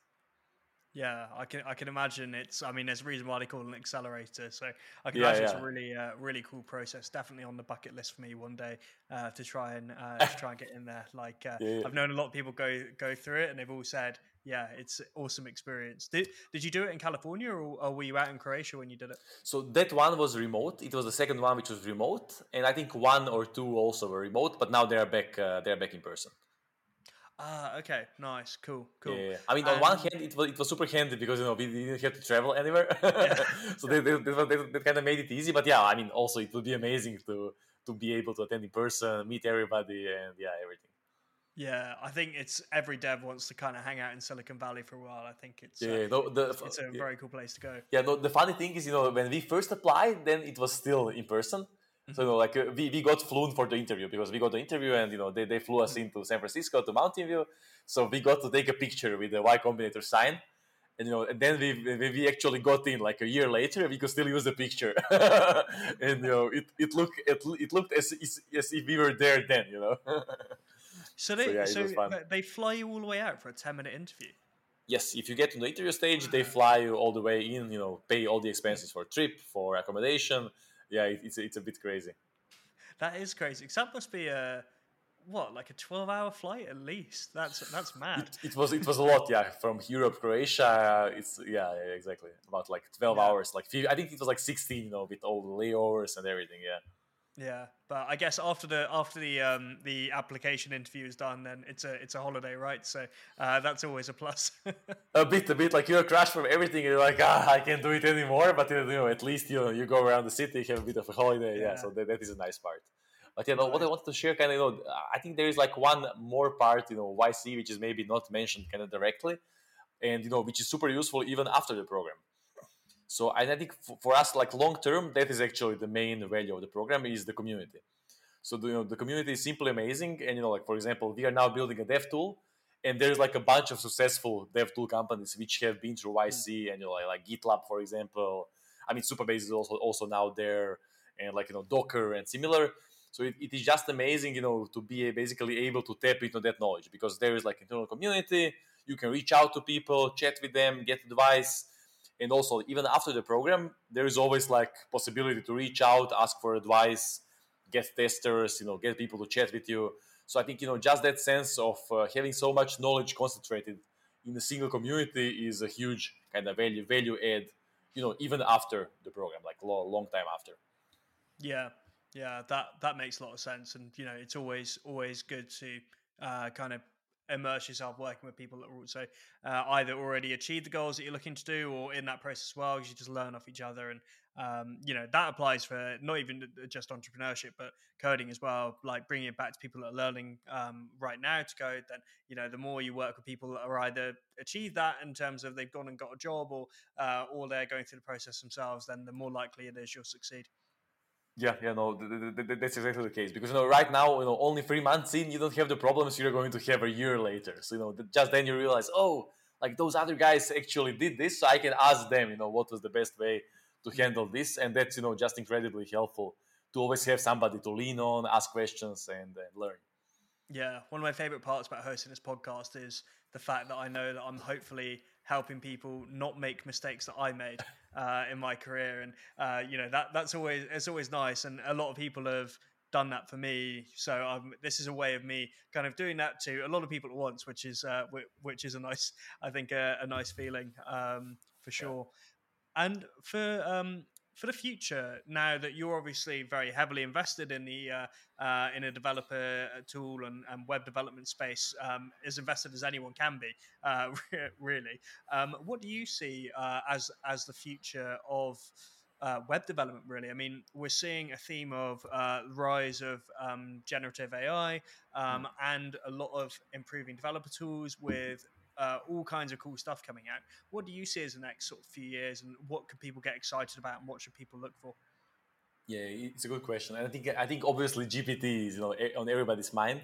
yeah, I can I can imagine it's. I mean, there's a reason why they call it an accelerator. So I can yeah, imagine yeah. it's a really uh, really cool process. Definitely on the bucket list for me one day uh, to try and uh, to try and get in there. Like uh, yeah, I've known a lot of people go go through it, and they've all said, "Yeah, it's awesome experience." Did Did you do it in California, or, or were you out in Croatia when you did it? So that one was remote. It was the second one which was remote, and I think one or two also were remote. But now they are back. Uh, they are back in person. Ah, okay, nice, cool, cool. Yeah, I mean, on um, one hand, it was it was super handy because you know we didn't have to travel anywhere, yeah. so they, they, they, they, kind of made it easy. But yeah, I mean, also it would be amazing to to be able to attend in person, meet everybody, and yeah, everything. Yeah, I think it's every dev wants to kind of hang out in Silicon Valley for a while. I think it's yeah, uh, no, the, it's a very cool place to go. Yeah, no, the funny thing is, you know, when we first applied, then it was still in person. So you know, like uh, we, we got flown for the interview because we got the interview and you know they, they flew us mm-hmm. into San Francisco to Mountain View. So we got to take a picture with the Y Combinator sign. And you know, and then we, we actually got in like a year later, we could still use the picture, and you know, it, it looked it, it looked as, as if we were there then, you know. so they so, yeah, so they fly you all the way out for a ten minute interview. Yes, if you get to the interview stage, they fly you all the way in. You know, pay all the expenses for trip, for accommodation, yeah, it's it's a bit crazy. That is crazy. Because that must be a what, like a twelve-hour flight at least. That's that's mad. It, it, was it was a lot, yeah. From Europe, Croatia, it's yeah, yeah exactly about like twelve yeah. hours. Like I think it was like sixteen, you know, with all the layovers and everything. Yeah. Yeah, but I guess after the after the um, the application interview is done, then it's a it's a holiday, right? So uh, that's always a plus. a bit, a bit like you're crashed from everything. You're like, ah, I can't do it anymore. But you know, at least you know, you go around the city, have a bit of a holiday. Yeah, yeah so that, that is a nice part. But you know, what I wanted to share, kind of, you know, I think there is like one more part, you know, YC, which is maybe not mentioned kind of directly, and you know, which is super useful even after the program. So I think for us, like long term, that is actually the main value of the program is the community. So the, you know, the community is simply amazing, and you know, like for example, we are now building a dev tool, and there's like a bunch of successful dev tool companies which have been through hmm. YC, and you know, like, like GitLab, for example. I mean, Supabase is also also now there, and like you know, Docker and similar. So it, it is just amazing, you know, to be basically able to tap into that knowledge because there is like internal community. You can reach out to people, chat with them, get advice and also even after the program there is always like possibility to reach out ask for advice get testers you know get people to chat with you. So i think you know just that sense of uh, having so much knowledge concentrated in a single community is a huge kind of value value add you know even after the program like long, long time after. Yeah. Yeah that that makes a lot of sense. And you know it's always always good to uh, kind of immerse yourself working with people that are also uh, either already achieved the goals that you're looking to do or in that process as well because you just learn off each other and um, you know that applies for not even just entrepreneurship but coding as well like bringing it back to people that are learning um, right now to code then you know the more you work with people that are either achieved that in terms of they've gone and got a job or uh, or they're going through the process themselves then the more likely it is you'll succeed yeah, yeah, no, th- th- th- that's exactly the case. Because you know, right now, you know, only three months in, you don't have the problems you're going to have a year later. So you know, just then you realize, oh, like those other guys actually did this, so I can ask them, you know, what was the best way to handle this, and that's you know just incredibly helpful to always have somebody to lean on, ask questions, and, and learn. Yeah, one of my favorite parts about hosting this podcast is the fact that I know that I'm hopefully helping people not make mistakes that I made uh, in my career, and uh, you know that that's always it's always nice, and a lot of people have done that for me. So um, this is a way of me kind of doing that to a lot of people at once, which is uh, which is a nice, I think, a, a nice feeling um, for sure. And for um, for the future, now that you're obviously very heavily invested in the uh, uh, in a developer uh, tool and, and web development space, um, as invested as anyone can be, uh, really, um, what do you see uh, as as the future of uh, web development? Really, I mean, we're seeing a theme of rise of um, generative AI um, mm. and a lot of improving developer tools with uh, all kinds of cool stuff coming out. What do you see as the next sort of few years, and what can people get excited about, and what should people look for? Yeah, it's a good question, and I think I think obviously GPT is you know on everybody's mind.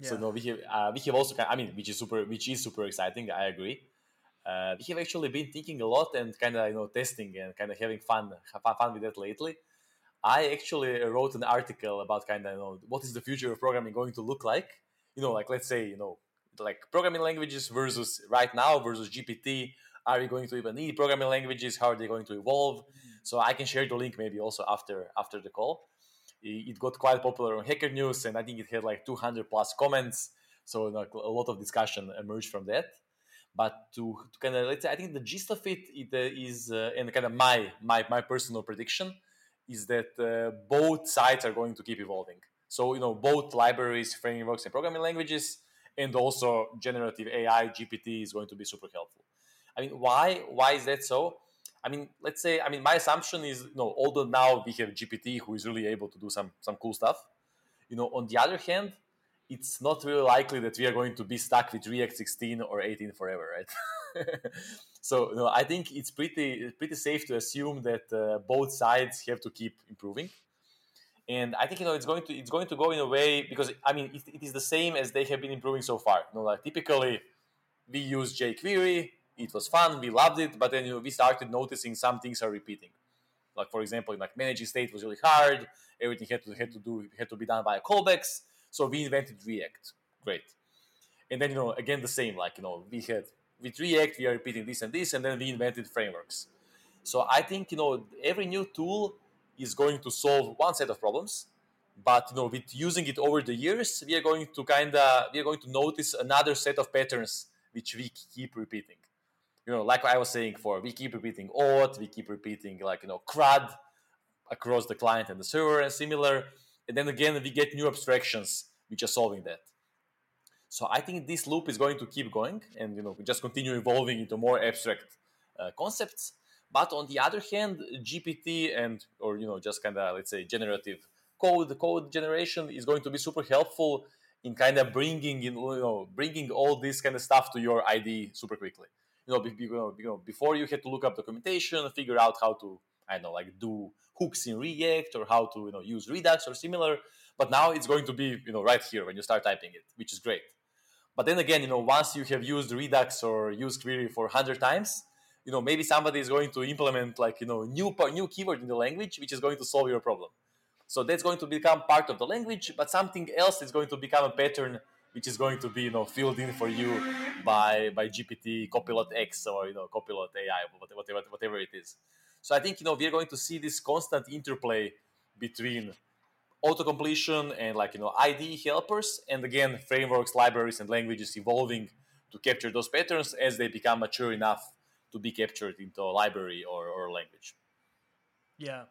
Yeah. So no, we have uh, we have also I mean which is super which is super exciting. I agree. Uh, we have actually been thinking a lot and kind of you know testing and kind of having fun have fun with that lately. I actually wrote an article about kind of you know what is the future of programming going to look like. You know, like let's say you know like programming languages versus right now versus GPT. Are we going to even need programming languages? How are they going to evolve? Mm-hmm. So I can share the link maybe also after after the call. It got quite popular on Hacker News, and I think it had like 200 plus comments. So like a lot of discussion emerged from that. But to, to kind of let's say, I think the gist of it, it uh, is, uh, and kind of my my my personal prediction is that uh, both sides are going to keep evolving. So you know both libraries, frameworks, and programming languages and also generative AI GPT is going to be super helpful. I mean, why why is that so? I mean, let's say, I mean, my assumption is, you know, although now we have GPT who is really able to do some some cool stuff, you know, on the other hand, it's not really likely that we are going to be stuck with React 16 or 18 forever, right? so, you know, I think it's pretty pretty safe to assume that uh, both sides have to keep improving and I think you know it's going to it's going to go in a way because I mean it, it is the same as they have been improving so far. You know, like typically we use jQuery, it was fun, we loved it, but then you know we started noticing some things are repeating. Like for example, like managing state was really hard. Everything had to had to do had to be done by callbacks. So we invented React. Great. And then you know again the same like you know we had with React we are repeating this and this, and then we invented frameworks. So I think you know every new tool is going to solve one set of problems but you know with using it over the years we are going to kind of we are going to notice another set of patterns which we keep repeating. You know like i was saying before we keep repeating auth we keep repeating like you know crud across the client and the server and similar and then again we get new abstractions which are solving that. So i think this loop is going to keep going and you know just continue evolving into more abstract uh, concepts but on the other hand, GPT and or you know just kind of let's say generative code code generation is going to be super helpful in kind of bringing in you know bringing all this kind of stuff to your IDE super quickly. You know, be, you know, before you had to look up documentation, figure out how to I don't know like do hooks in React or how to you know use Redux or similar. But now it's going to be you know right here when you start typing it, which is great. But then again, you know, once you have used Redux or used Query for hundred times, you know maybe somebody is going to implement like you know new new keyword in the language which is going to solve your problem. So that's going to become part of the language but something else is going to become a pattern which is going to be you know filled in for you by by gpt copilot x or you know copilot ai whatever whatever it is. So i think you know we're going to see this constant interplay between auto completion and like you know IDE helpers and again frameworks libraries and languages evolving to capture those patterns as they become mature enough to be captured into a library or, or language. Yeah,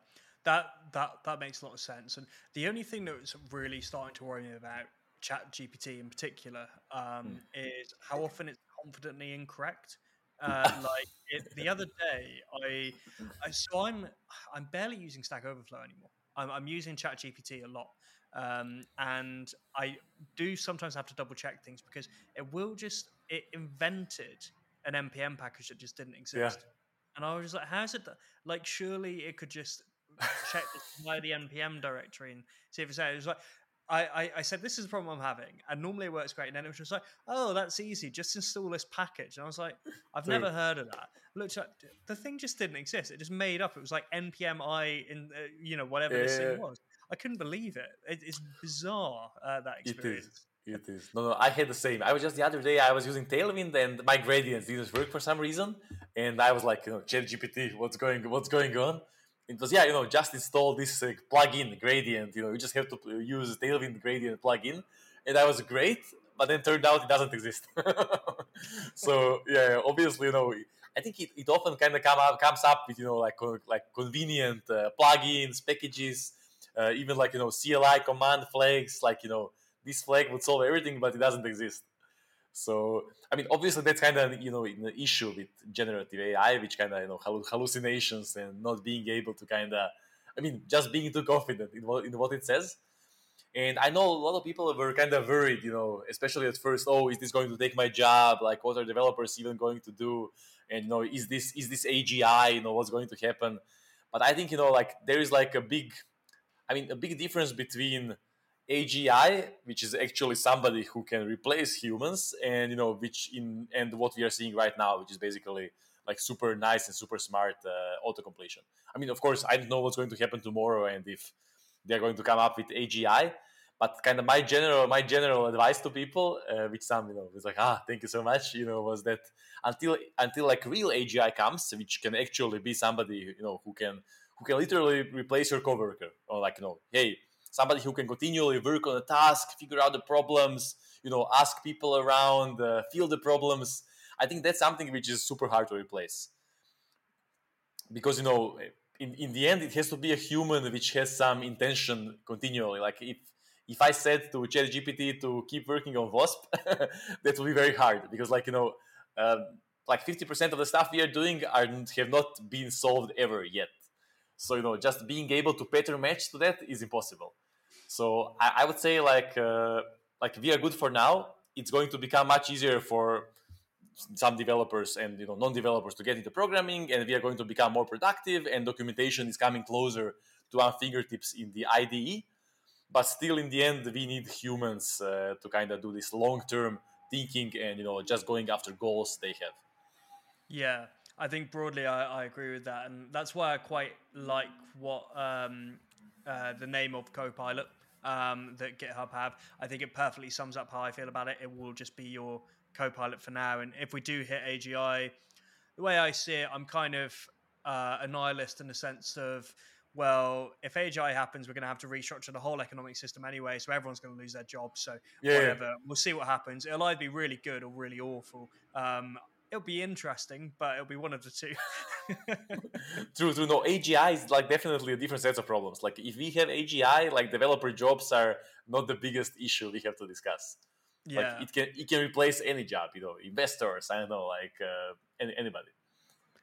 that that that makes a lot of sense. And the only thing that's really starting to worry me about Chat GPT in particular um, mm. is how often it's confidently incorrect. Uh, like it, the other day, I, I, so I'm I'm barely using Stack Overflow anymore. I'm, I'm using ChatGPT a lot, um, and I do sometimes have to double check things because it will just it invented an npm package that just didn't exist, yeah. and I was just like, how's it? Like, surely it could just check via the npm directory and see if it's there. It was like, I, I, I, said, this is the problem I'm having. And normally it works great. And then it was just like, oh, that's easy. Just install this package. And I was like, I've never heard of that. Looked like the thing just didn't exist. It just made up. It was like npm i in, uh, you know, whatever yeah, this thing was. I couldn't believe it. it it's bizarre, uh, that experience. It is. No, no, I had the same. I was just the other day, I was using Tailwind and my gradients didn't work for some reason. And I was like, you know, ChatGPT, what's going, what's going on? it was yeah you know just install this uh, plugin gradient you know you just have to use tailwind gradient plugin and that was great but then turned out it doesn't exist so yeah obviously you know i think it, it often kind of come up, comes up with you know like like convenient uh, plugins packages uh, even like you know cli command flags like you know this flag would solve everything but it doesn't exist so I mean, obviously that's kind of you know an issue with generative AI, which kind of you know hallucinations and not being able to kind of, I mean, just being too confident in what in what it says. And I know a lot of people were kind of worried, you know, especially at first. Oh, is this going to take my job? Like, what are developers even going to do? And you know, is this is this AGI? You know, what's going to happen? But I think you know, like there is like a big, I mean, a big difference between AGI, which is actually somebody who can replace humans, and you know, which in and what we are seeing right now, which is basically like super nice and super smart uh, auto completion. I mean, of course, I don't know what's going to happen tomorrow and if they're going to come up with AGI. But kind of my general my general advice to people, uh, which some you know was like, ah, thank you so much, you know, was that until until like real AGI comes, which can actually be somebody you know who can who can literally replace your coworker, or like you know, hey, somebody who can continually work on a task, figure out the problems, you know, ask people around, uh, feel the problems. I think that's something which is super hard to replace. Because, you know, in, in the end, it has to be a human which has some intention continually. Like if if I said to ChatGPT to keep working on WASP, that would be very hard because, like you know, um, like fifty percent of the stuff we are doing are have not been solved ever yet. So you know, just being able to pattern match to that is impossible. So I, I would say like uh, like we are good for now. It's going to become much easier for some developers and you know non-developers to get into programming, and we are going to become more productive. And documentation is coming closer to our fingertips in the IDE. But still, in the end, we need humans uh, to kind of do this long-term thinking and you know just going after goals they have. Yeah, I think broadly I, I, agree with that, and that's why I quite like what um, uh, the name of Copilot um, that GitHub have. I think it perfectly sums up how I feel about it. It will just be your Copilot for now, and if we do hit AGI, the way I see it, I'm kind of uh, a nihilist in the sense of well, if AGI happens, we're going to have to restructure the whole economic system anyway, so everyone's going to lose their jobs. So yeah, whatever, yeah. we'll see what happens. It'll either be really good or really awful. Um, it'll be interesting, but it'll be one of the two. true, true. No, AGI is like definitely a different set of problems. Like if we have AGI, like developer jobs are not the biggest issue we have to discuss. Yeah, like it can it can replace any job. You know, investors. I don't know, like uh, any, anybody.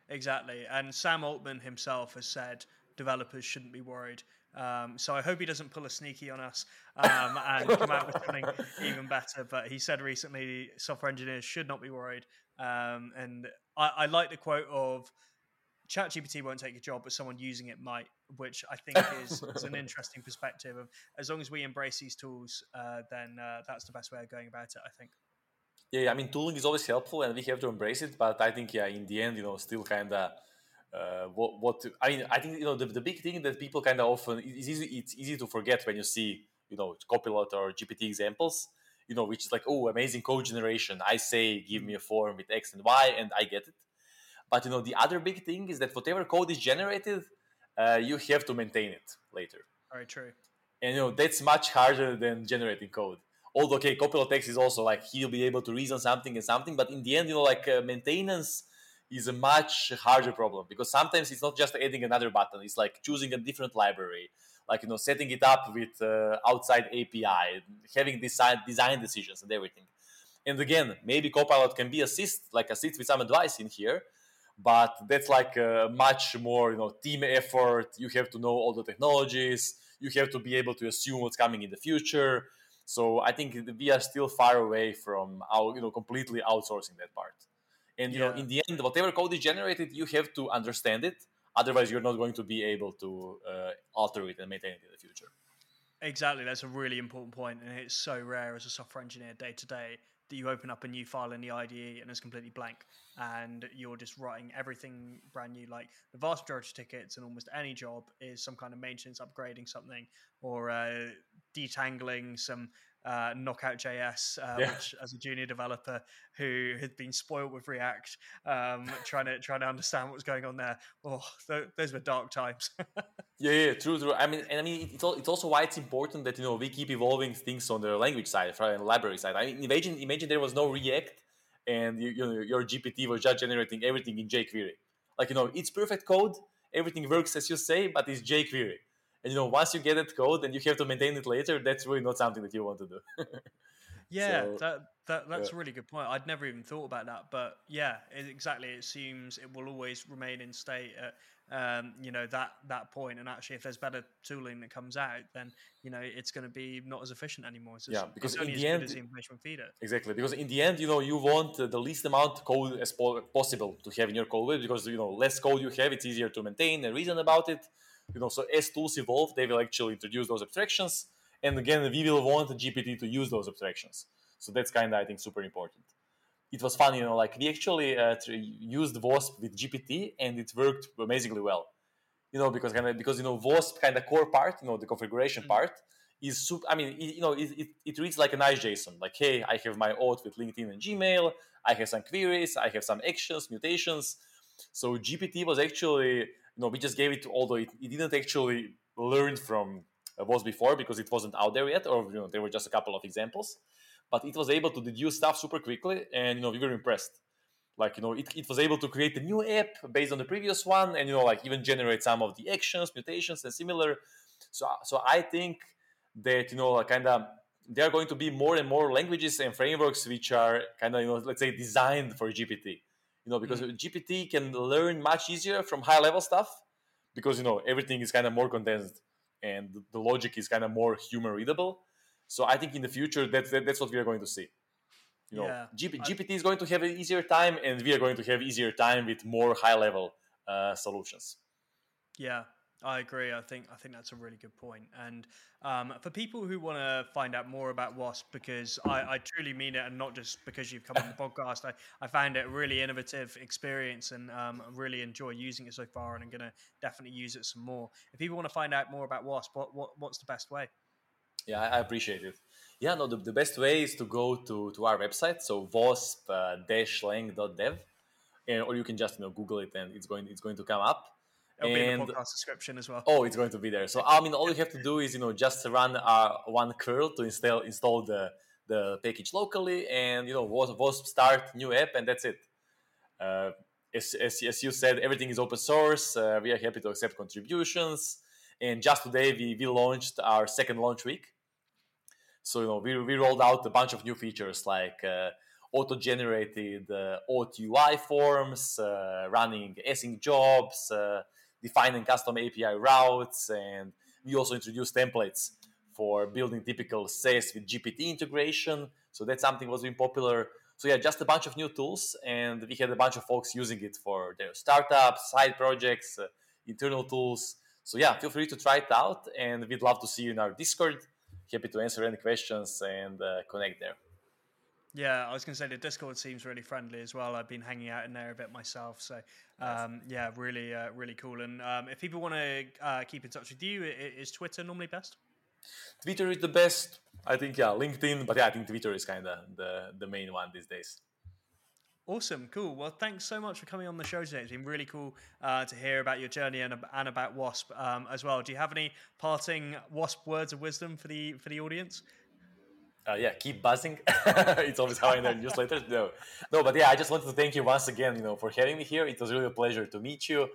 Exactly, and Sam Altman himself has said developers shouldn't be worried. Um, so I hope he doesn't pull a sneaky on us um, and come out with something even better. But he said recently, software engineers should not be worried. Um, and I, I, like the quote of ChatGPT won't take your job, but someone using it might, which I think is, is an interesting perspective. Of as long as we embrace these tools, uh, then uh, that's the best way of going about it. I think. Yeah, I mean, tooling is always helpful, and we have to embrace it. But I think, yeah, in the end, you know, still kind of. Uh, what what I mean I think you know the, the big thing that people kind of often it's easy it's easy to forget when you see you know Copilot or GPT examples you know, which is like, oh, amazing code generation. I say, give me a form with X and Y, and I get it. But you know, the other big thing is that whatever code is generated, uh, you have to maintain it later. Very true. And you know, that's much harder than generating code. Although, okay, Copilot X is also like he'll be able to reason something and something, but in the end, you know, like uh, maintenance is a much harder problem because sometimes it's not just adding another button it's like choosing a different library like you know setting it up with uh, outside api having design design decisions and everything. And again maybe copilot can be assist like assist with some advice in here but that's like a much more you know team effort. You have to know all the technologies. You have to be able to assume what's coming in the future. So i think we are still far away from our you know completely outsourcing that part. And you yeah. know in the end whatever code is generated you have to understand it otherwise you're not going to be able to uh, alter it and maintain it in the future exactly that's a really important point and it's so rare as a software engineer day to day that you open up a new file in the IDE and it's completely blank, and you're just writing everything brand new. Like the vast majority of tickets and almost any job is some kind of maintenance, upgrading something, or uh, detangling some uh, Knockout JS, uh, yeah. which as a junior developer who had been spoiled with React, um, trying to trying to understand what was going on there. Oh, th- those were dark times. yeah, yeah, true, true. I mean, and I mean, it's, it's also why it's important that you know we keep evolving things on the language side, right, and library side. I mean, imagine imagine there was no React, and you, you know, your GPT was just generating everything in jQuery. Like you know, it's perfect code, everything works as you say, but it's jQuery and you know once you get that code and you have to maintain it later that's really not something that you want to do. Yeah so, that, that that's yeah. a really good point. I'd never even thought about that but yeah it, exactly it seems it will always remain in state at um, you know that that point and actually if there's better tooling that comes out then you know it's going to be not as efficient anymore. Yeah because in the end the information feeder exactly because in the end you know you want the least amount of code as possible to have in your code because you know less code you have it's easier to maintain and reason about it you know, so as tools evolve, they will actually introduce those abstractions. And again, we will want GPT to use those abstractions. So that's kind of, I think, super important. It was fun, you know, like we actually uh, used WASP with GPT and it worked amazingly well. You know, because kind of because you know WASP kind of core part, you know, the configuration mm-hmm. part is super. I mean, it, you know, it, it, it reads like a nice JSON. Like, hey, I have my auth with LinkedIn and Gmail. I have some queries. I have some actions, mutations. So GPT was actually no, we just gave it, to although it, it didn't actually learn from uh, Wasp before because it wasn't out there yet, or you know, there were just a couple of examples. But it was able to deduce stuff super quickly, and you know, we were impressed. Like you know, it, it was able to create a new app based on the previous one, and you know, like even generate some of the actions, mutations, and similar. So, so I think that you know, like kind of there are going to be more and more languages and frameworks which are kind of you know, let's say designed for GPT you know because mm-hmm. gpt can learn much easier from high level stuff because you know everything is kind of more condensed and the logic is kind of more human readable so i think in the future that's that's what we are going to see you know yeah. gpt is going to have an easier time and we are going to have easier time with more high level uh, solutions yeah I agree. I think I think that's a really good point. And um, for people who want to find out more about Wasp, because I, I, truly mean it, and not just because you've come on the podcast, I, I found it a really innovative experience, and um, really enjoy using it so far, and I'm going to definitely use it some more. If people want to find out more about Wasp, what, what what's the best way? Yeah, I appreciate it. Yeah, no, the, the best way is to go to, to our website, so wasp-lang.dev, uh, or you can just you know Google it, and it's going it's going to come up It'll and, be in the podcast description as well. Oh, it's going to be there. So I mean, all you have to do is you know just run uh, one curl to install install the the package locally, and you know wasp start new app, and that's it. Uh, as, as, as, you said, everything is open source. Uh, we are happy to accept contributions. And just today, we, we launched our second launch week. So you know, we, we rolled out a bunch of new features like uh, auto-generated uh, auth UI forms, uh, running async jobs, uh, defining custom API routes, and we also introduced templates for building typical SaaS with GPT integration. So that's something was being popular. So yeah, just a bunch of new tools, and we had a bunch of folks using it for their startups, side projects, uh, internal tools. So yeah, feel free to try it out, and we'd love to see you in our Discord. Happy to answer any questions and uh, connect there. Yeah, I was going to say the Discord seems really friendly as well. I've been hanging out in there a bit myself, so um, yeah, really, uh, really cool. And um, if people want to uh, keep in touch with you, is Twitter normally best? Twitter is the best. I think yeah, LinkedIn, but yeah, I think Twitter is kind of the the main one these days. Awesome, cool. Well, thanks so much for coming on the show today. It's been really cool uh, to hear about your journey and, and about Wasp um, as well. Do you have any parting Wasp words of wisdom for the for the audience? Uh, yeah, keep buzzing. it's always how I end newsletters. No, no, but yeah, I just wanted to thank you once again, you know, for having me here. It was really a pleasure to meet you,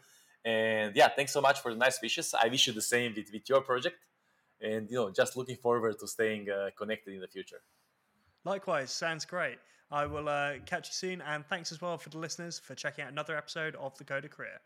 and yeah, thanks so much for the nice wishes. I wish you the same with, with your project, and you know, just looking forward to staying uh, connected in the future. Likewise, sounds great. I will uh, catch you soon, and thanks as well for the listeners for checking out another episode of the Coder Career.